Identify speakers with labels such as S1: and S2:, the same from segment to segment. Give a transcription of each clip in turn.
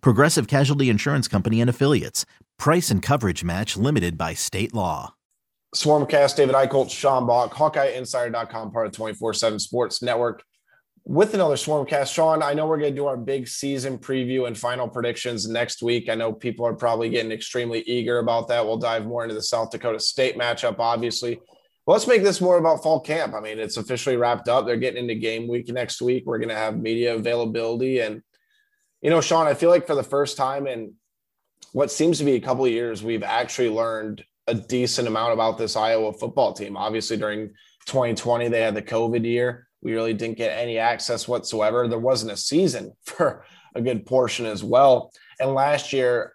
S1: Progressive Casualty Insurance Company and Affiliates. Price and coverage match limited by state law.
S2: Swarmcast, David Eickholt, Sean Bach, HawkeyeInsider.com, part of 24 7 Sports Network. With another Swarmcast, Sean, I know we're going to do our big season preview and final predictions next week. I know people are probably getting extremely eager about that. We'll dive more into the South Dakota State matchup, obviously. Let's make this more about fall camp. I mean, it's officially wrapped up. They're getting into game week next week. We're going to have media availability and you know, Sean, I feel like for the first time in what seems to be a couple of years, we've actually learned a decent amount about this Iowa football team. Obviously, during 2020, they had the COVID year. We really didn't get any access whatsoever. There wasn't a season for a good portion as well. And last year,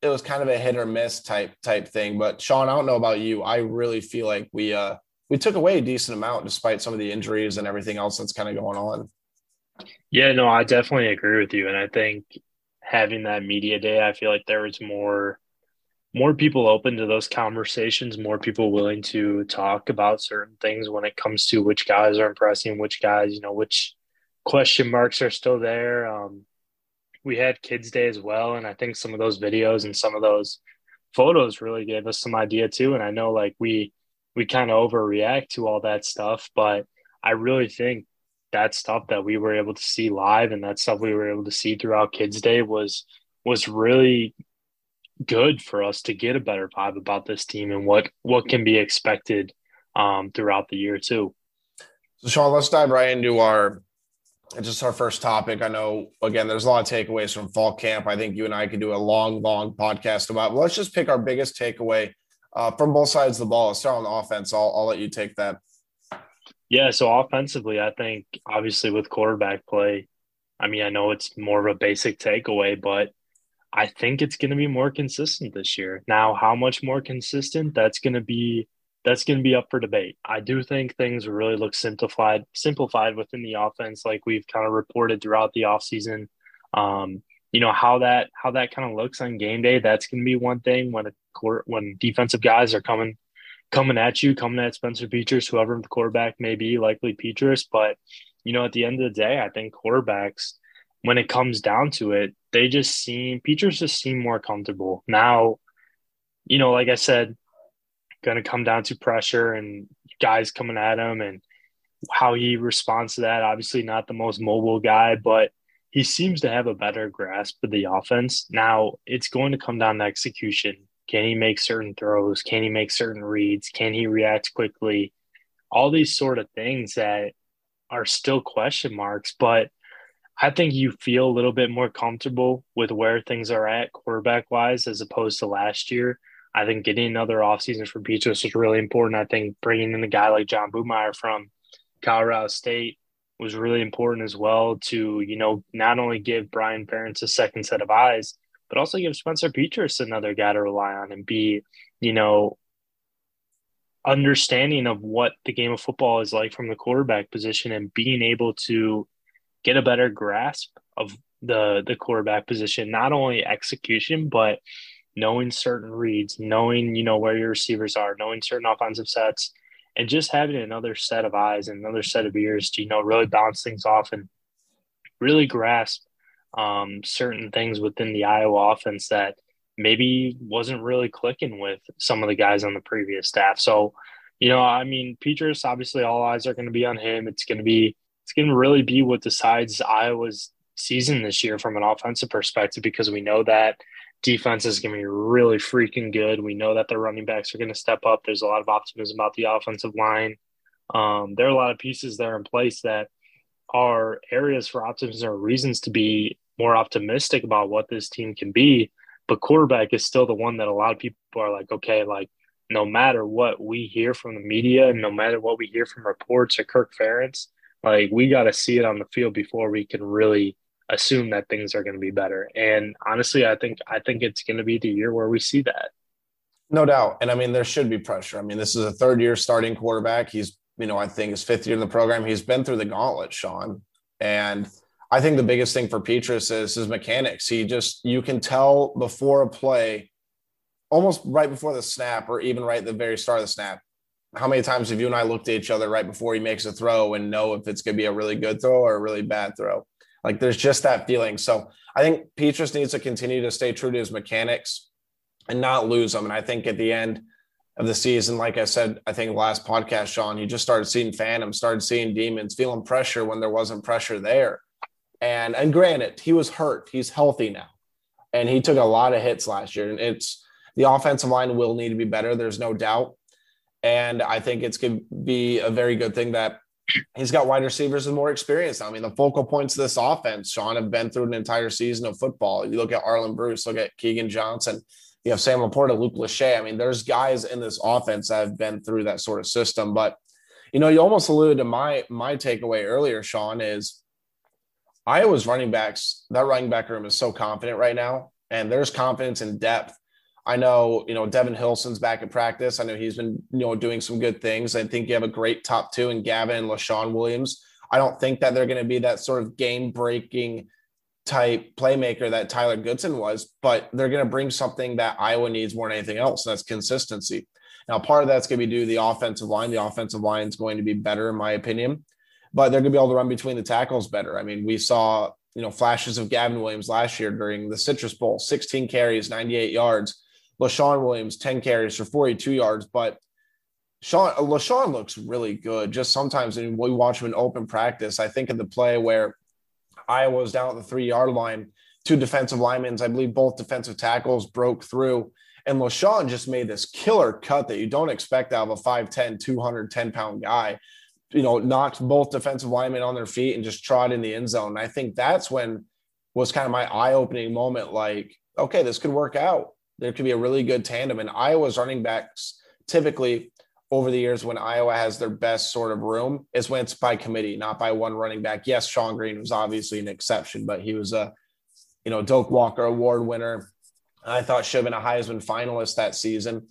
S2: it was kind of a hit or miss type type thing. But Sean, I don't know about you. I really feel like we uh we took away a decent amount despite some of the injuries and everything else that's kind of going on.
S3: Yeah, no, I definitely agree with you. And I think having that media day, I feel like there was more more people open to those conversations, more people willing to talk about certain things when it comes to which guys are impressing, which guys, you know, which question marks are still there. Um, we had kids day as well. And I think some of those videos and some of those photos really gave us some idea too. And I know like we, we kind of overreact to all that stuff, but I really think that stuff that we were able to see live and that stuff we were able to see throughout Kids Day was was really good for us to get a better vibe about this team and what what can be expected um, throughout the year too.
S2: So Sean, let's dive right into our just our first topic. I know again, there's a lot of takeaways from fall camp. I think you and I could do a long, long podcast about. Let's just pick our biggest takeaway uh, from both sides of the ball. Let's start on offense. I'll, I'll let you take that.
S3: Yeah, so offensively, I think obviously with quarterback play, I mean, I know it's more of a basic takeaway, but I think it's going to be more consistent this year. Now, how much more consistent? That's going to be that's going to be up for debate. I do think things really look simplified simplified within the offense, like we've kind of reported throughout the offseason. Um, you know how that how that kind of looks on game day. That's going to be one thing when a court when defensive guys are coming coming at you, coming at Spencer Petras, whoever the quarterback may be, likely Petras. But, you know, at the end of the day, I think quarterbacks, when it comes down to it, they just seem, Petras just seem more comfortable. Now, you know, like I said, going to come down to pressure and guys coming at him and how he responds to that. Obviously, not the most mobile guy, but he seems to have a better grasp of the offense. Now, it's going to come down to execution can he make certain throws? Can he make certain reads? Can he react quickly? All these sort of things that are still question marks, but I think you feel a little bit more comfortable with where things are at quarterback wise as opposed to last year. I think getting another offseason for Petras was really important. I think bringing in a guy like Jon Budmayr from Colorado State was really important as well to, you know, not only give Brian Ferentz a second set of eyes, but also give Spencer Petras another guy to rely on and be, you know, understanding of what the game of football is like from the quarterback position and being able to get a better grasp of the the quarterback position, not only execution, but knowing certain reads, knowing, you know, where your receivers are, knowing certain offensive sets, and just having another set of eyes and another set of ears to, you know, really bounce things off and really grasp um, certain things within the Iowa offense that maybe wasn't really clicking with some of the guys on the previous staff. So, you know, I mean, Petras, obviously all eyes are going to be on him. It's going to be, it's going to really be what decides Iowa's season this year from an offensive perspective, because we know that Defense is going to be really freaking good. We know that their running backs are going to step up. There's a lot of optimism about the offensive line. Um, there are a lot of pieces there in place that are areas for optimism or reasons to be more optimistic about what this team can be. But quarterback is still the one that a lot of people are like, okay, like no matter what we hear from the media, and no matter what we hear from reports or Kirk Ferentz, like we got to see it on the field before we can really assume that things are going to be better. And honestly, I think I think it's going to be the year where we see that.
S2: No doubt. And I mean, there should be pressure. I mean, this is a third year starting quarterback. He's, you know, I think his fifth year in the program. He's been through the gauntlet, Sean. And I think the biggest thing for Petras is his mechanics. He just, you can tell before a play, almost right before the snap, or even right at the very start of the snap. How many times have you and I looked at each other right before he makes a throw and know if it's going to be a really good throw or a really bad throw? Like there's just that feeling. So I think Petras needs to continue to stay true to his mechanics and not lose them. And I think at the end of the season, like I said, I think last podcast, Sean, you just started seeing phantoms, started seeing demons, feeling pressure when there wasn't pressure there. And and granted, he was hurt. He's healthy now. And he took a lot of hits last year. And it's the offensive line will need to be better. There's no doubt. And I think it's going to be a very good thing that he's got wide receivers with more experience. I mean, the focal points of this offense, Sean, have been through an entire season of football. You look at Arland Bruce, look at Keagan Johnson, you have Sam LaPorta, Luke Lachey. I mean, there's guys in this offense that have been through that sort of system. But you know, you almost alluded to my my takeaway earlier, Sean, is Iowa's running backs, that running back room is so confident right now. And there's confidence and depth. I know, you know, Devin Hilson's back at practice. I know he's been, you know, doing some good things. I think you have a great top two in Gavin and Leshon Williams. I don't think that they're going to be that sort of game breaking type playmaker that Tyler Goodson was, but they're going to bring something that Iowa needs more than anything else. And that's consistency. Now, part of that's going to be due to the offensive line. The offensive line is going to be better, in my opinion but they're going to be able to run between the tackles better. I mean, we saw you know flashes of Gavin Williams last year during the Citrus Bowl, 16 carries, 98 yards. Leshon Williams, 10 carries for 42 yards, but Sean Leshon looks really good. Just sometimes when we watch him in open practice, I think of the play where Iowa was down at the three yard line, two defensive linemen, I believe both defensive tackles broke through. And Leshon just made this killer cut that you don't expect out of a 5'10, 210 pound guy you know, knocked both defensive linemen on their feet and just trod in the end zone. And I think that's when was kind of my eye-opening moment. Like, okay, this could work out. There could be a really good tandem. And Iowa's running backs typically over the years when Iowa has their best sort of room is when it's by committee, not by one running back. Yes, Shonn Greene was obviously an exception, but he was a, you know, Doak Walker Award winner. I thought should have been a Heisman finalist that season.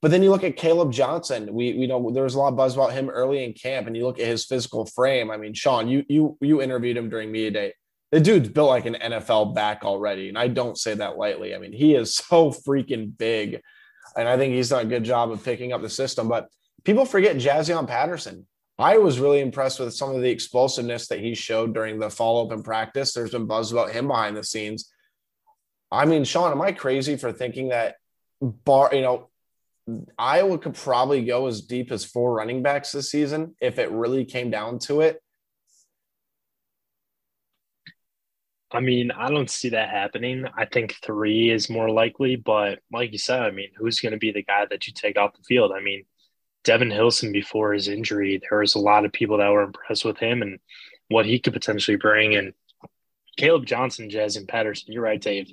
S2: But then you look at Kaleb Johnson. We we know there was a lot of buzz about him early in camp, and you look at his physical frame. I mean, Sean, you you you interviewed him during media day. The dude's built like an NFL back already, and I don't say that lightly. I mean, he is so freaking big, and I think he's done a good job of picking up the system. But people forget Jaziun Patterson. I was really impressed with some of the explosiveness that he showed during the follow up in practice. There's been buzz about him behind the scenes. I mean, Sean, am I crazy for thinking that bar, you know, Iowa could probably go as deep as four running backs this season if it really came down to it.
S3: I mean, I don't see that happening. I think three is more likely, but like you said, I mean, who's going to be the guy that you take off the field? I mean, Devin Hilson before his injury, there was a lot of people that were impressed with him and what he could potentially bring. And Kaleb Johnson, Jaziun Patterson, you're right, Dave.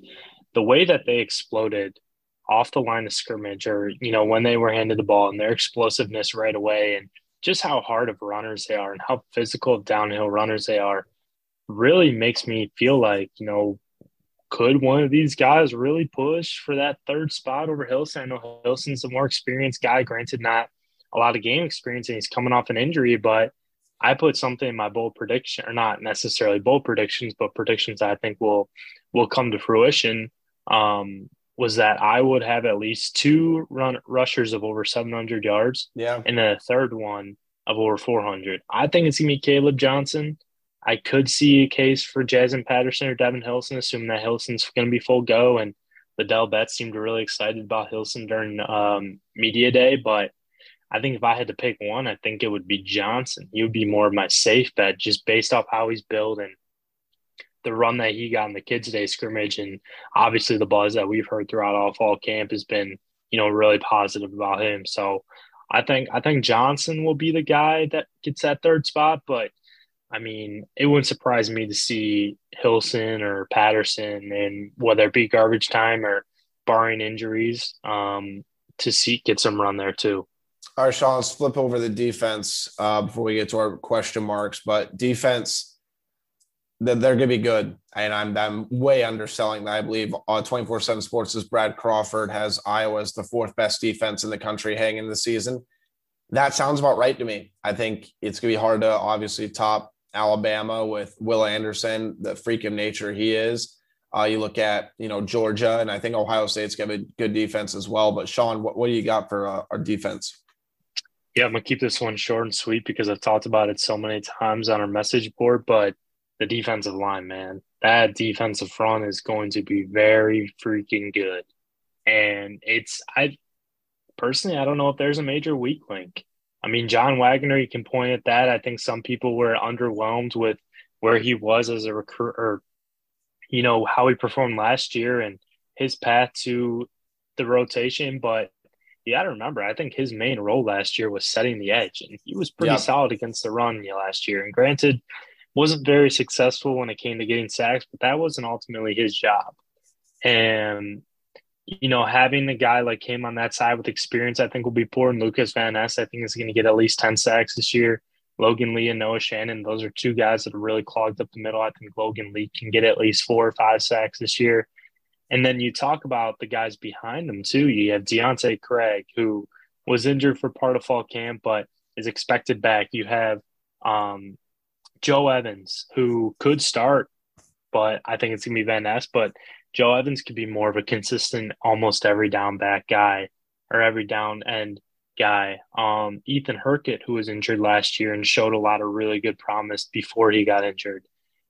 S3: The way that they exploded off the line of scrimmage or, you know, when they were handed the ball and their explosiveness right away and just how hard of runners they are and how physical downhill runners they are really makes me feel like, you know, could one of these guys really push for that third spot over Hilson? I know Hilson's a more experienced guy, granted, not a lot of game experience, and he's coming off an injury, but I put something in my bold prediction, or not necessarily bold predictions, but predictions I think will will come to fruition. Um, was that I would have at least two run rushers of over 700 yards.
S2: Yeah.
S3: And then a third one of over 400. I think it's to be Kaleb Johnson. I could see a case for Jaziun Patterson or Devin Hilson, assuming that Hilson's going to be full go. And Ladell Betts seemed really excited about Hilson during um, media day. But I think if I had to pick one, I think it would be Johnson. He would be more of my safe bet just based off how he's built and the run that he got in the kids' day scrimmage, and obviously the buzz that we've heard throughout all fall camp has been, you know, really positive about him. So I think I think Johnson will be the guy that gets that third spot, but I mean, it wouldn't surprise me to see Hilson or Patterson, and whether it be garbage time or barring injuries, um, to see get some run there too.
S2: All right, Sean, let's flip over the defense uh, before we get to our question marks. But defense, they're, they're going to be good. And I'm, I'm way underselling that. I believe uh, 24 7 Sports' is Brad Crawford has Iowa as the fourth best defense in the country hanging the season. That sounds about right to me. I think it's going to be hard to obviously top Alabama with Will Anderson, the freak of nature he is. Uh, you look at you know Georgia, and I think Ohio State's got a good defense as well. But Sean, what, what do you got for uh, our defense?
S3: Yeah, I'm gonna keep this one short and sweet because I've talked about it so many times on our message board. But the defensive line, man, that defensive front is going to be very freaking good. And it's I personally I don't know if there's a major weak link. I mean, John Waggoner, you can point at that. I think some people were underwhelmed with where he was as a recruit or, you know, how he performed last year and his path to the rotation. But you got to remember, I think his main role last year was setting the edge, and he was pretty solid against the run last year. And granted, wasn't very successful when it came to getting sacks, but that wasn't ultimately his job. And you know, having a guy like him on that side with experience, I think will be important. Lucas Van Ness, I think, is going to get at least 10 sacks this year. Logan Lee and Noah Shannon, those are two guys that are really clogged up the middle. I think Logan Lee can get at least four or five sacks this year. And then you talk about the guys behind them, too. You have Deontae Craig, who was injured for part of fall camp, but is expected back. You have um, Joe Evans, who could start, but I think it's going to be Van Ness. But Joe Evans could be more of a consistent, almost every down back guy or every down end guy. Um, Ethan Hurkett, who was injured last year and showed a lot of really good promise before he got injured.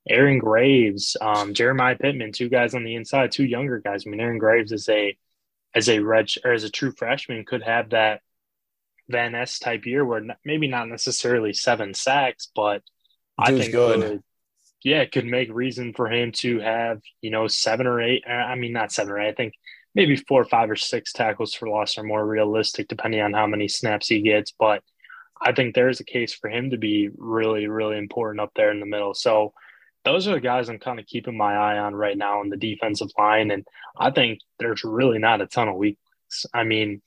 S3: Aaron Graves, um, Jeremiah Pittman, two guys on the inside, two younger guys. I mean, Aaron Graves is a as a red or as a true freshman could have that Van Ness type year where maybe not necessarily seven sacks, but Dude's I think good. Could, yeah, it could make reason for him to have, you know, seven or eight. Uh, I mean, not seven or eight. I think maybe four, or five, or six tackles for loss are more realistic, depending on how many snaps he gets. But I think there's a case for him to be really, really important up there in the middle. So those are the guys I'm kind of keeping my eye on right now in the defensive line. And I think there's really not a ton of weaknesses. I mean,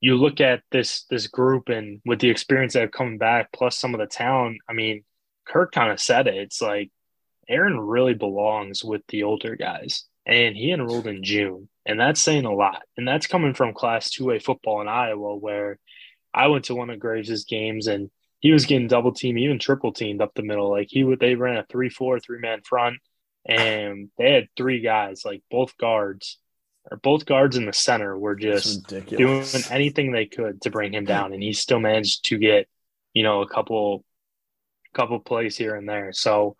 S3: you look at this this group and with the experience that have come back, plus some of the talent, I mean, Kirk kind of said it. It's like Aaron really belongs with the older guys. And he enrolled in June. And that's saying a lot. And that's coming from class 2A football in Iowa, where I went to one of Graves' games and he was getting double teamed, even triple teamed up the middle. Like he would, they ran a three, four, three man front, and they had three guys, like both guards, or both guards in the center were just doing anything they could to bring him down, and he still managed to get, you know, a couple, couple plays here and there. So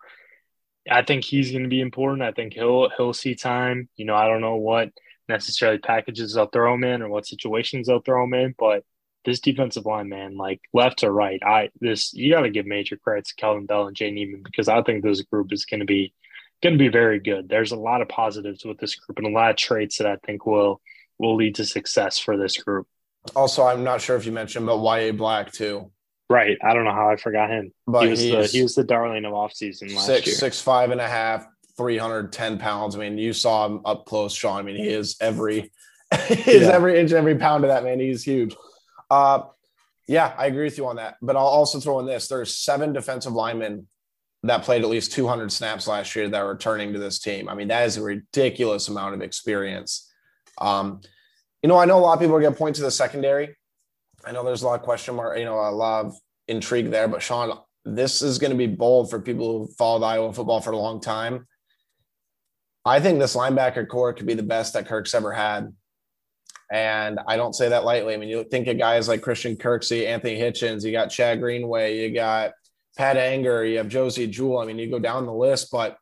S3: I think he's going to be important. I think he'll he'll see time. You know, I don't know what necessarily packages they'll throw him in or what situations they'll throw him in, but this defensive line, man, like left to right, I this you got to give major credit to Kelvin Bell and Jay Niemann because I think this group is going to be going to be very good. There's a lot of positives with this group and a lot of traits that I think will will lead to success for this group.
S2: Also, I'm not sure if you mentioned, but Yahya Black too.
S3: Right. I don't know how I forgot him. But he was the he was the darling of offseason last
S2: six,
S3: year.
S2: Six five and a half, three hundred ten pounds. I mean, you saw him up close, Sean. I mean, he is every he is yeah. every inch, every pound of that man. He's huge. Uh yeah, I agree with you on that. But I'll also throw in this: there's seven defensive linemen that played at least 200 snaps last year that are returning to this team. I mean, that is a ridiculous amount of experience. Um, you know, I know a lot of people are going to point to the secondary. I know there's a lot of question mark, you know, a lot of intrigue there. But Sean, this is going to be bold for people who followed Iowa football for a long time. I think this linebacker core could be the best that Kirk's ever had. And I don't say that lightly. I mean, you think of guys like Christian Kirksey, Anthony Hitchens, you got Chad Greenway, you got Pat Anger, you have Josey Jewell. I mean, you go down the list, but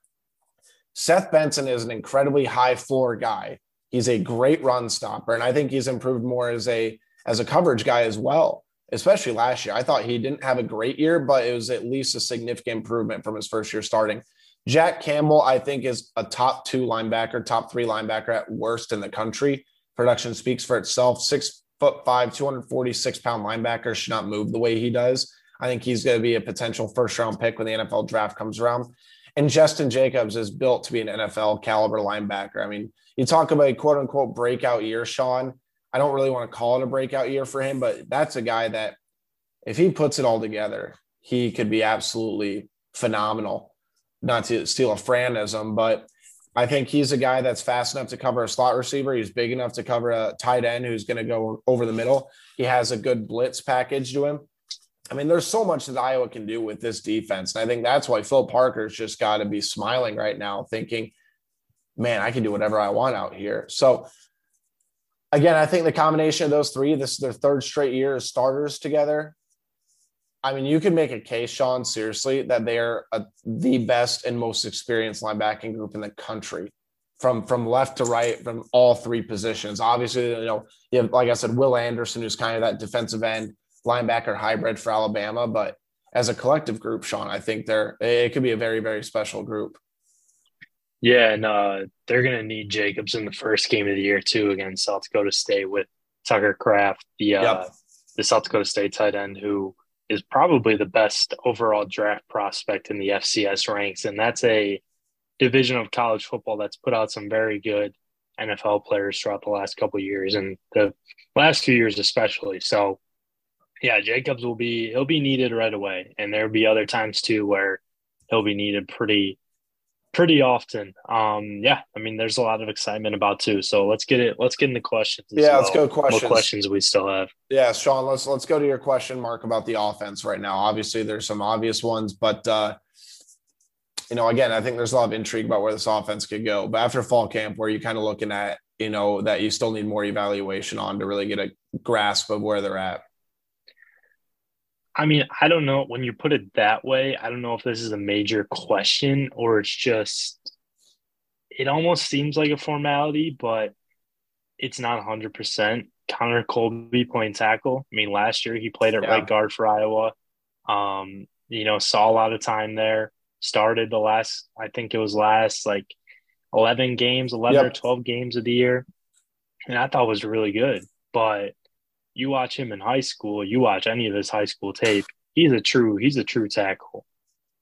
S2: Seth Benson is an incredibly high floor guy. He's a great run stopper, and I think he's improved more as a as a coverage guy as well, especially last year. I thought he didn't have a great year, but it was at least a significant improvement from his first year starting. Jack Campbell, I think, is a top two linebacker, top three linebacker at worst in the country. Production speaks for itself. Six foot five, 246 pound linebacker should not move the way he does. I think he's going to be a potential first round pick when the NFL draft comes around. And Justin Jacobs is built to be an NFL caliber linebacker. I mean, you talk about a quote unquote breakout year, Sean. I don't really want to call it a breakout year for him, but that's a guy that if he puts it all together, he could be absolutely phenomenal. Not to steal a franism, but I think he's a guy that's fast enough to cover a slot receiver. He's big enough to cover a tight end who's going to go over the middle. He has a good blitz package to him. I mean, there's so much that Iowa can do with this defense. And I think that's why Phil Parker's just got to be smiling right now, thinking, man, I can do whatever I want out here. So, again, I think the combination of those three, this is their third straight year as starters together. I mean, you can make a case, Sean, seriously, that they're a, the best and most experienced linebacking group in the country, from from left to right, from all three positions. Obviously, you know, you have, like I said, Will Anderson, who's kind of that defensive end linebacker hybrid for Alabama, but as a collective group, Sean, I think they're it could be a very very special group.
S3: Yeah, and uh, they're going to need Jacobs in the first game of the year too against South Dakota State with Tucker Kraft, the uh, yep. the South Dakota State tight end who is probably the best overall draft prospect in the FCS ranks. And that's a division of college football that's put out some very good NFL players throughout the last couple years and the last few years especially. So yeah, Jacobs will be he'll be needed right away. And there'll be other times too where he'll be needed pretty pretty often. Um, yeah, I mean, there's a lot of excitement about too. So let's get it. Let's get into questions.
S2: Yeah, well. let's go questions.
S3: What questions we still have?
S2: Yeah, Sean. Let's let's go to your question mark about the offense right now. Obviously, there's some obvious ones, but uh, you know, again, I think there's a lot of intrigue about where this offense could go. But after fall camp, where you kind of looking at, you know, that you still need more evaluation on to really get a grasp of where they're at.
S3: I mean, I don't know. When you put it that way, I don't know if this is a major question or it's just, it almost seems like a formality, but it's not 100%. Connor Colby playing tackle. I mean, last year he played at yeah. right guard for Iowa. Um, you know, saw a lot of time there. Started the last, I think it was last like 11 games, 11 yep. or 12 games of the year. And I thought was really good. But you watch him in high school, you watch any of his high school tape, he's a true, he's a true tackle.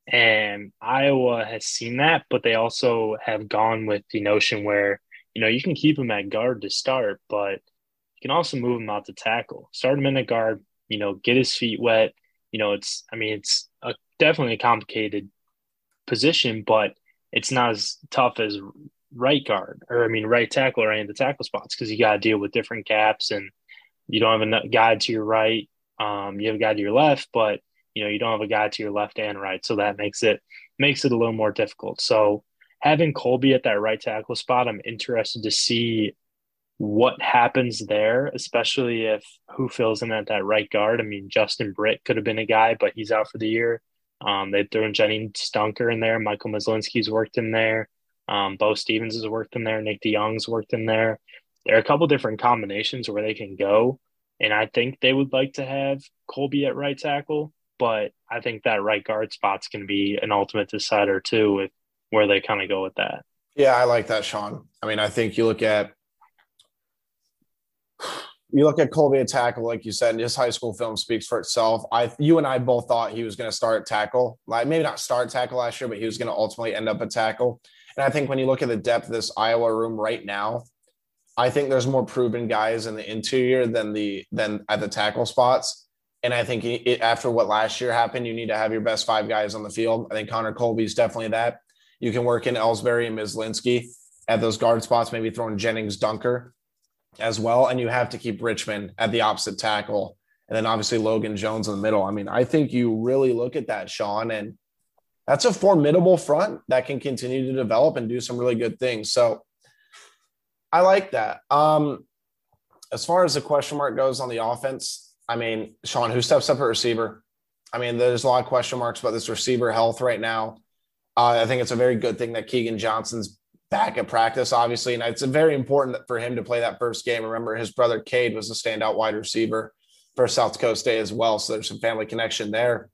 S3: And Iowa has seen that, but they also have gone with the notion where, you know, you can keep him at guard to start, but you can also move him out to tackle. Start him in a guard, you know, get his feet wet. You know, it's I mean, it's a, definitely a complicated position, but it's not as tough as right guard or I mean right tackle or any of the tackle spots because you got to deal with different gaps and you don't have a guy to your right. Um, you have a guy to your left, but you know you don't have a guy to your left and right, so that makes it makes it a little more difficult. So having Colby at that right tackle spot, I'm interested to see what happens there, especially if who fills in at that right guard. I mean, Justin Britt could have been a guy, but he's out for the year. Um, they've thrown Jennings Dunker in there. Michael Myslinski's worked in there. Um, Beau Stephens has worked in there. Nick DeJong's worked in there there are a couple different combinations where they can go. And I think they would like to have Colby at right tackle, but I think that right guard spot's going to be an ultimate decider too, with where they kind of go with that.
S2: Yeah, I like that, Sean. I mean, I think you look at you look at Colby at tackle, like you said, and his high school film speaks for itself. I, you and I both thought he was going to start tackle, like maybe not start tackle last year, but he was going to ultimately end up a tackle. And I think when you look at the depth of this Iowa room right now, I think there's more proven guys in the interior than the than at the tackle spots. And I think it, after what last year happened, you need to have your best five guys on the field. I think Connor Colby is definitely that. You can work in Elsbury and Myslinski at those guard spots, maybe throwing Jennings Dunker as well. And you have to keep Richman at the opposite tackle. And then obviously Logan Jones in the middle. I mean, I think you really look at that, Sean, and that's a formidable front that can continue to develop and do some really good things. So I like that. Um, as far as the question mark goes on the offense, I mean, Sean, who steps up at receiver? I mean, there's a lot of question marks about this receiver health right now. Uh, I think it's a very good thing that Keagan Johnson's back at practice, obviously, and it's very important for him to play that first game. Remember, his brother Cade was a standout wide receiver for South Coast State as well, so there's some family connection there.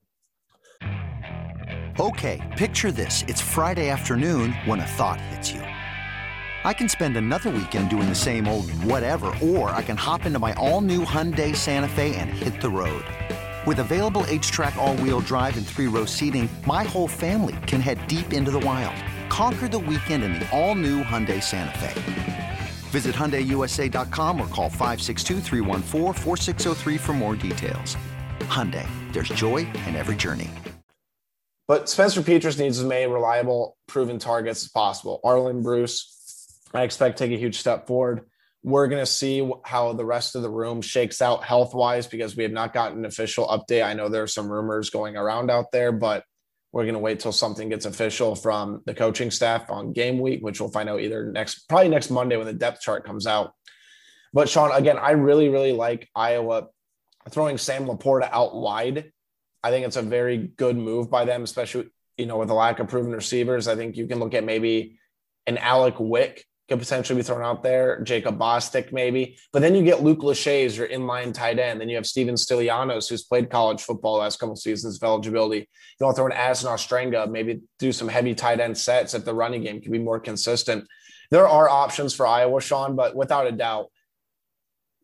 S4: Okay, picture this. It's Friday afternoon when a thought hits you. I can spend another weekend doing the same old whatever, or I can hop into my all new Hyundai Santa Fe and hit the road. With available HTRAC, all wheel drive, and three row seating, my whole family can head deep into the wild. Conquer the weekend in the all new Hyundai Santa Fe. Visit HyundaiUSA.com or call 562 for more details. Hyundai, there's joy in every journey.
S2: But Spencer Petras needs as many reliable, proven targets as possible. Arland Bruce, I expect take a huge step forward. We're going to see how the rest of the room shakes out health wise because we have not gotten an official update. I know there are some rumors going around out there, but we're going to wait till something gets official from the coaching staff on game week, which we'll find out either next, probably next Monday when the depth chart comes out. But Sean, again, I really, really like Iowa throwing Sam LaPorta out wide I think it's a very good move by them, especially you know with the lack of proven receivers. I think you can look at maybe an Alec Wick could potentially be thrown out there, Jacob Bostick maybe, but then you get Luke Lachey as your inline tight end. Then you have Steven Stilianos, who's played college football last couple seasons of eligibility. You want to throw an Addison Ostrenga, maybe do some heavy tight end sets if the running game can be more consistent. There are options for Iowa, Sean, but without a doubt,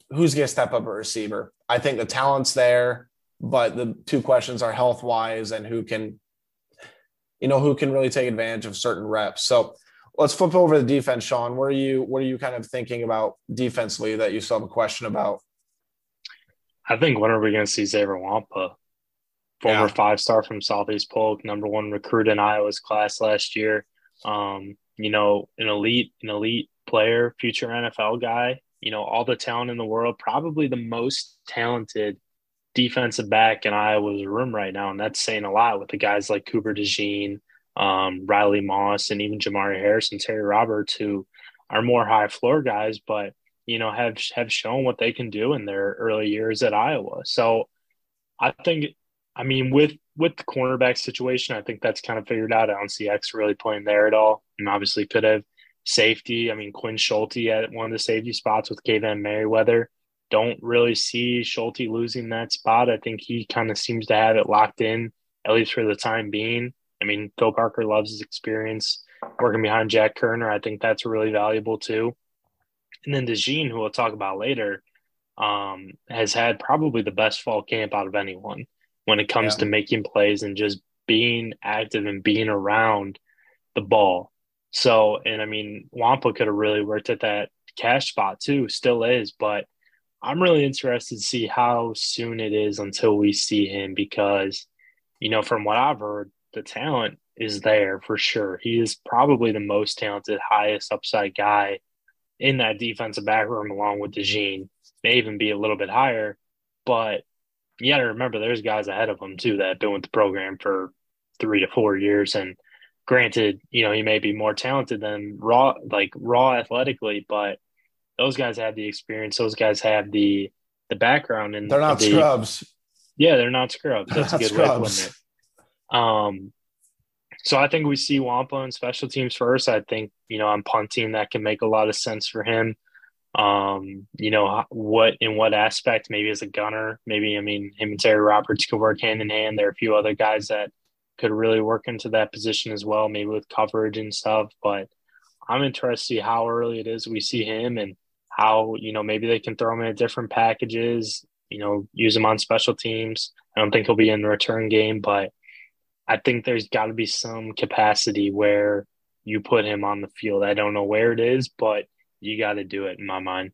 S2: who's going to step up a receiver? I think the talent's there but the two questions are health wise and who can you know who can really take advantage of certain reps so let's flip over the defense sean. What are you what are you kind of thinking about defensively that you still have a question about?
S3: I think when are we going to see xavier nwankpa former yeah. five star from southeast polk number one recruit in iowa's class last year. Um, you know an elite an elite player future nfl guy you know all the talent in the world probably the most talented defensive back in Iowa's room right now, and that's saying a lot with the guys like Cooper DeJean, um, Riley Moss, and even Harris and Terry Roberts, who are more high floor guys, but you know have have shown what they can do in their early years at Iowa. So I think, I mean, with with the cornerback situation, I think that's kind of figured out. I don't see X really playing there at all, and obviously could have safety. I mean, Quinn Schulte at one of the safety spots with Kaevon Merriweather don't really see Schulte losing that spot. I think he kind of seems to have it locked in, at least for the time being. I mean, Phil Parker loves his experience working behind Jack Koerner. I think that's really valuable too. And then DeJean, who we'll talk about later, um, has had probably the best fall camp out of anyone when it comes yeah. to making plays and just being active and being around the ball. So, and I mean, Nwankpa could have really worked at that cash spot too, still is, but I'm really interested to see how soon it is until we see him because, you know, from what I've heard, the talent is there for sure. He is probably the most talented, highest upside guy in that defensive back room, along with DeJean. May even be a little bit higher, but you got to remember there's guys ahead of him too that have been with the program for three to four years. And granted, you know, he may be more talented than raw, like raw athletically, but those guys have the experience. Those guys have the the background, and
S2: they're not
S3: the,
S2: scrubs.
S3: Yeah, they're not scrubs. That's a good scrubs. way it. Um, so I think we see Nwankpa in special teams first. I think you know I'm punting that can make a lot of sense for him. Um, you know what in what aspect? Maybe as a gunner. Maybe I mean him and Terry Roberts could work hand in hand. There are a few other guys that could really work into that position as well, maybe with coverage and stuff. But I'm interested to see how early it is we see him and how you know maybe they can throw him in different packages you know use him on special teams i don't think he'll be in the return game but i think there's got to be some capacity where you put him on the field i don't know where it is but you got to do it in my mind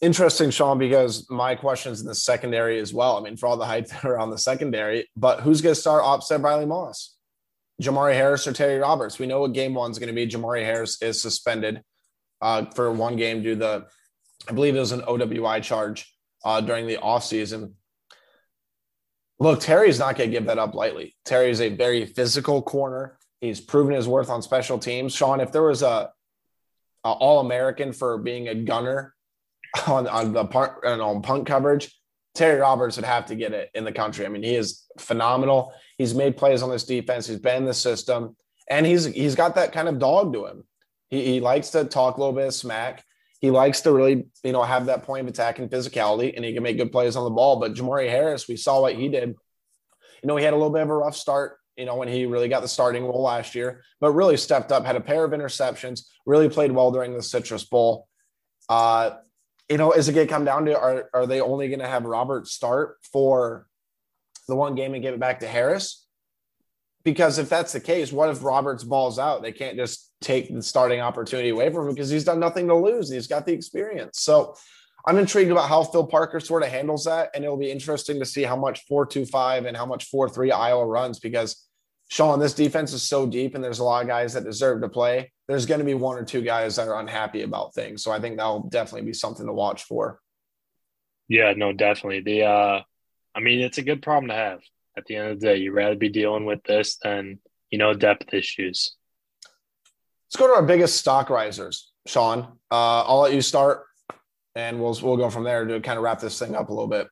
S2: interesting sean because my question's in the secondary as well i mean for all the hype around the secondary but who's going to start opposite riley moss Jamari Harris or Terry Roberts. We know what game one's going to be. Jamari Harris is suspended uh, for one game due to the, I believe it was an OWI charge uh, during the offseason. Look, Terry's not going to give that up lightly. Terry is a very physical corner. He's proven his worth on special teams. Sean, if there was a, a All American for being a gunner on, on the punt on punt coverage, Terry Roberts would have to get it in the country. I mean, he is phenomenal. He's made plays on this defense. He's been in the system, and he's he's got that kind of dog to him. He, he likes to talk a little bit of smack. He likes to really, you know, have that point of attack and physicality, and he can make good plays on the ball. But Jamari Harris, we saw what he did. You know, he had a little bit of a rough start you know, when he really got the starting role last year, but really stepped up, had a pair of interceptions, really played well during the Citrus Bowl. Uh, you know, is it going to come down to are, are they only going to have Robert start for the one game and give it back to Harris? Because if that's the case, what if Roberts balls out? They can't just take the starting opportunity away from him because he's done nothing to lose. He's got the experience. So I'm intrigued about how Phil Parker sort of handles that. And it'll be interesting to see how much 4 2 5 and how much 4 3 Iowa runs because Sean, this defense is so deep and there's a lot of guys that deserve to play. There's going to be one or two guys that are unhappy about things. So I think that'll definitely be something to watch for.
S3: Yeah, no, definitely. The uh I mean, it's a good problem to have. At the end of the day, you'd rather be dealing with this than, you know, depth issues.
S2: Let's go to our biggest stock risers, Sean. Uh, I'll let you start and we'll we'll go from there to kind of wrap this thing up a little bit.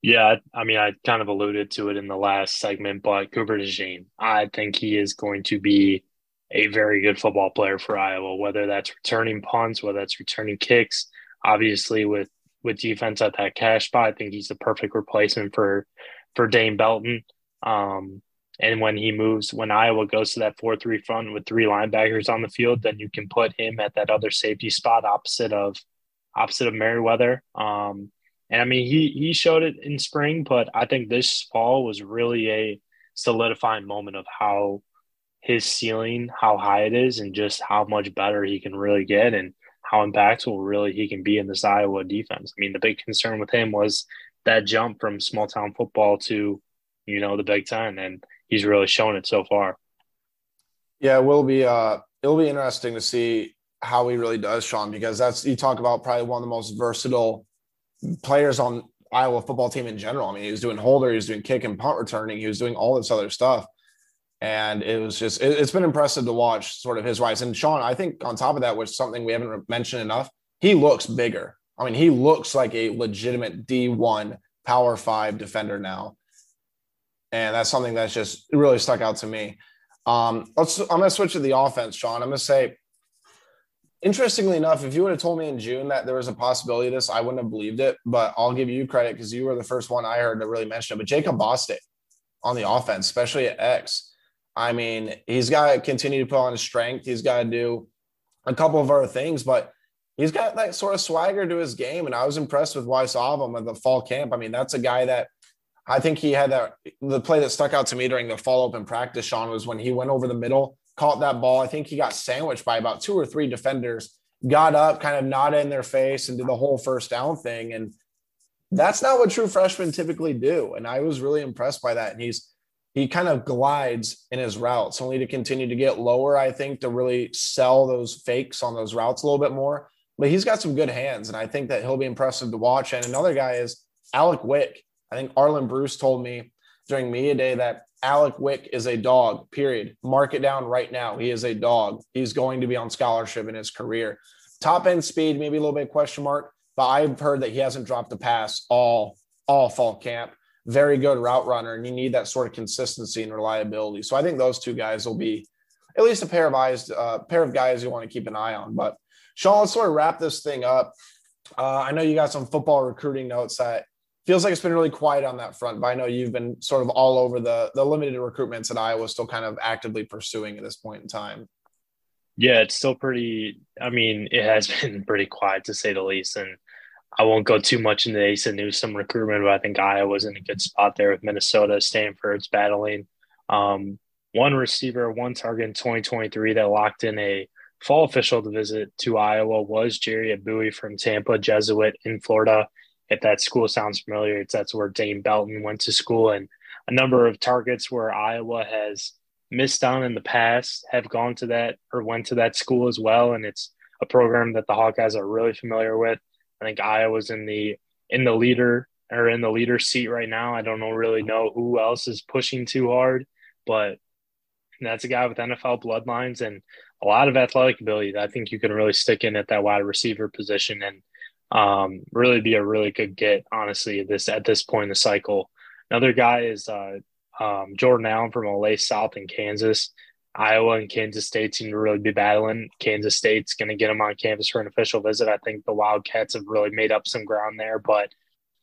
S3: Yeah, I mean, I kind of alluded to it in the last segment, but Cooper DeJean, I think he is going to be a very good football player for Iowa, whether that's returning punts, whether that's returning kicks. Obviously, with with defense at that cash spot, I think he's the perfect replacement for for Dane Belton. Um, and when he moves, when Iowa goes to that four three front with three linebackers on the field, then you can put him at that other safety spot opposite of opposite of Merriweather. Um, and I mean, he he showed it in spring, but I think this fall was really a solidifying moment of how his ceiling, how high it is, and just how much better he can really get, and how impactful really he can be in this Iowa defense. I mean, the big concern with him was that jump from small town football to, you know, the Big Ten, and he's really shown it so far.
S2: Yeah, it will be. Uh, it'll be interesting to see how he really does, Sean, because that's you talk about probably one of the most versatile players on Iowa football team in general. I mean, he was doing holder, he was doing kick and punt returning, he was doing all this other stuff. And it was just, it, has been impressive to watch sort of his rise. And Sean, I think on top of that, which something we haven't mentioned enough, he looks bigger. I mean, he looks like a legitimate D1 power five defender now. And that's something that's just really stuck out to me. Um, let's, I'm going to switch to the offense, Sean. I'm going to say interestingly enough, if you would have told me in June that there was a possibility of this, I wouldn't have believed it. But I'll give you credit because you were the first one I heard to really mention it. But Jacob Bostick on the offense, especially at X, I mean, he's got to continue to put on his strength. He's got to do a couple of other things, but he's got that sort of swagger to his game. And I was impressed with what I saw of him at the fall camp. I mean, that's a guy that I think he had that the play that stuck out to me during the follow up in practice, Sean, was when he went over the middle caught that ball. I think he got sandwiched by about two or three defenders, got up, kind of nodded in their face, and did the whole first down thing. And that's not what true freshmen typically do. And I was really impressed by that. And he's he kind of glides in his routes, only to continue to get lower, I think, to really sell those fakes on those routes a little bit more. But he's got some good hands, and I think that he'll be impressive to watch. And another guy is Alec Wick. I think Arland Bruce told me during media day that Alec Wick is a dog, period. Mark it down right now. He is a dog. He's going to be on scholarship in his career. Top end speed, maybe a little bit question mark, but I've heard that he hasn't dropped a pass all all fall camp. Very good route runner, and you need that sort of consistency and reliability. So I think those two guys will be at least a pair of eyes, uh, pair of guys you want to keep an eye on. But Sean, let's sort of wrap this thing up. Uh, I know you got some football recruiting notes that feels like it's been really quiet on that front. But I know you've been sort of all over the the limited recruitments that Iowa still kind of actively pursuing at this point in time.
S3: Yeah, it's still pretty. I mean, it has been pretty quiet to say the least, and I won't go too much into the Asa Newsome recruitment, but I think Iowa's in a good spot there with Minnesota, Stanford's battling. Um, one receiver, one target in 2023 that locked in a fall official to visit to Iowa was Jerry Bowie from Tampa Jesuit in Florida if that school sounds familiar, it's that's where Dane Belton went to school, and a number of targets where Iowa has missed on in the past have gone to that or went to that school as well, and it's a program that the Hawkeyes are really familiar with. I think Iowa's in the in the leader or in the leader seat right now. I don't know really know who else is pushing too hard, but that's a guy with NFL bloodlines and a lot of athletic ability that I think you can really stick in at that wide receiver position. And um, really be a really good get, honestly, this at this point in the cycle. Another guy is uh, um, Jordan Allen from Olathe South in Kansas. Iowa and Kansas State seem to really be battling. Kansas State's going to get him on campus for an official visit. I think the Wildcats have really made up some ground there, but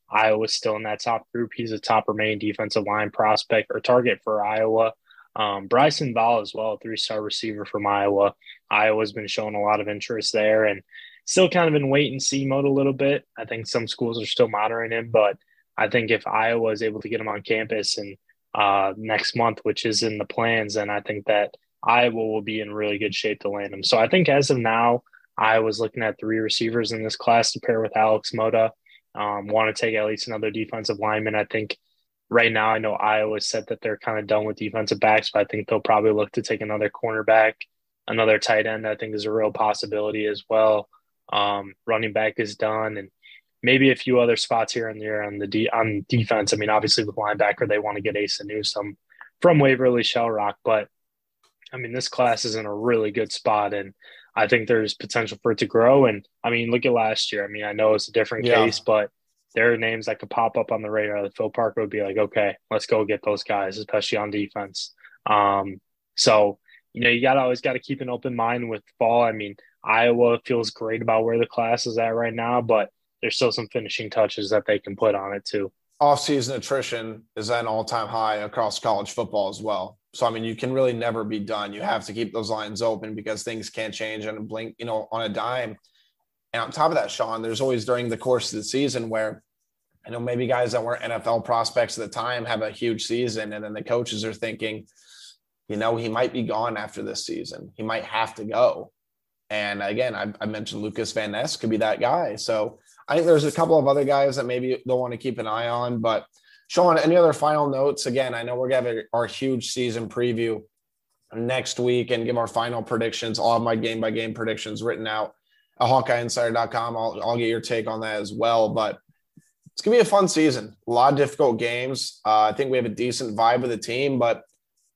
S3: Iowa's still in that top group. He's a top remaining defensive line prospect or target for Iowa. Um, Bryson Ball as well, three star receiver from Iowa. Iowa's been showing a lot of interest there and still kind of in wait and see mode a little bit. I think some schools are still monitoring him, but I think if Iowa is able to get him on campus and uh, next month, which is in the plans, then I think that Iowa will be in really good shape to land him. So I think as of now, Iowa's looking at three receivers in this class to pair with Alex Moda. Um, want to take at least another defensive lineman. I think right now, I know Iowa said that they're kind of done with defensive backs, but I think they'll probably look to take another cornerback, another tight end. I think is a real possibility as well. Um, running back is done, and maybe a few other spots here and there on the de- on defense. I mean, obviously with linebacker, they want to get Asa Newsome from Waverly Shell Rock, but I mean, this class is in a really good spot, and I think there's potential for it to grow. And I mean, look at last year. I mean, I know it's a different yeah. case, but there are names that could pop up on the radar that Phil Parker would be like, okay, let's go get those guys, especially on defense. Um, so you know, you got to always got to keep an open mind with fall. I mean, Iowa feels great about where the class is at right now, but there's still some finishing touches that they can put on it too.
S2: Off-season attrition is at an all-time high across college football as well. So I mean, you can really never be done. You have to keep those lines open because things can't change and blink, you know, on a dime. And on top of that, Sean, there's always during the course of the season where I know maybe guys that weren't NFL prospects at the time have a huge season, and then the coaches are thinking, you know, he might be gone after this season. He might have to go. And again, I, I mentioned Lucas Van Ness could be that guy. So I think there's a couple of other guys that maybe they'll want to keep an eye on. But Sean, any other final notes? Again, I know we're going to have our huge season preview next week and give our final predictions. All of my game by game predictions written out at HawkeyeInsider.com. I'll, I'll get your take on that as well. But it's going to be a fun season. A lot of difficult games. Uh, I think we have a decent vibe of the team, but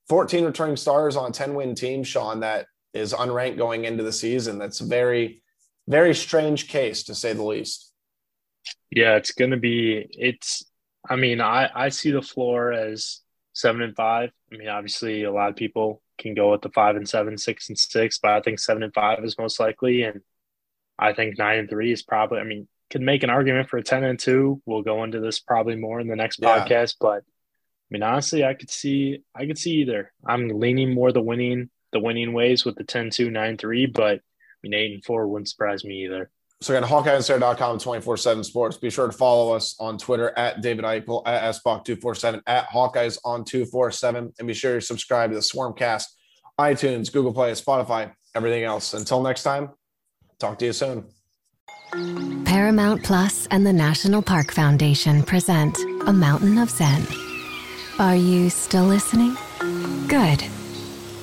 S2: 14 returning starters on a 10 win team, Sean, that is unranked going into the season. That's a very, very strange case to say the least.
S3: Yeah, it's going to be, it's, I mean, I, I see the floor as seven and five. I mean, obviously, a lot of people can go with the five and seven, six and six, but I think seven and five is most likely. And I think nine and three is probably, I mean, could make an argument for a 10 and two. We'll go into this probably more in the next yeah. podcast, but I mean, honestly, I could see, I could see either. I'm leaning more the winning, the winning ways with the 10 2, 9 3, but I mean, eight and four wouldn't surprise me either.
S2: So again, HawkeyeInsider.com 24-7 sports. Be sure to follow us on Twitter at David Eickholt, at SBach247, at Hawkeyes on 247. And be sure to subscribe to the Swarmcast, iTunes, Google Play, Spotify, everything else. Until next time, talk to you soon.
S5: Paramount Plus and the National Park Foundation present A Mountain of Zen. Are you still listening? Good.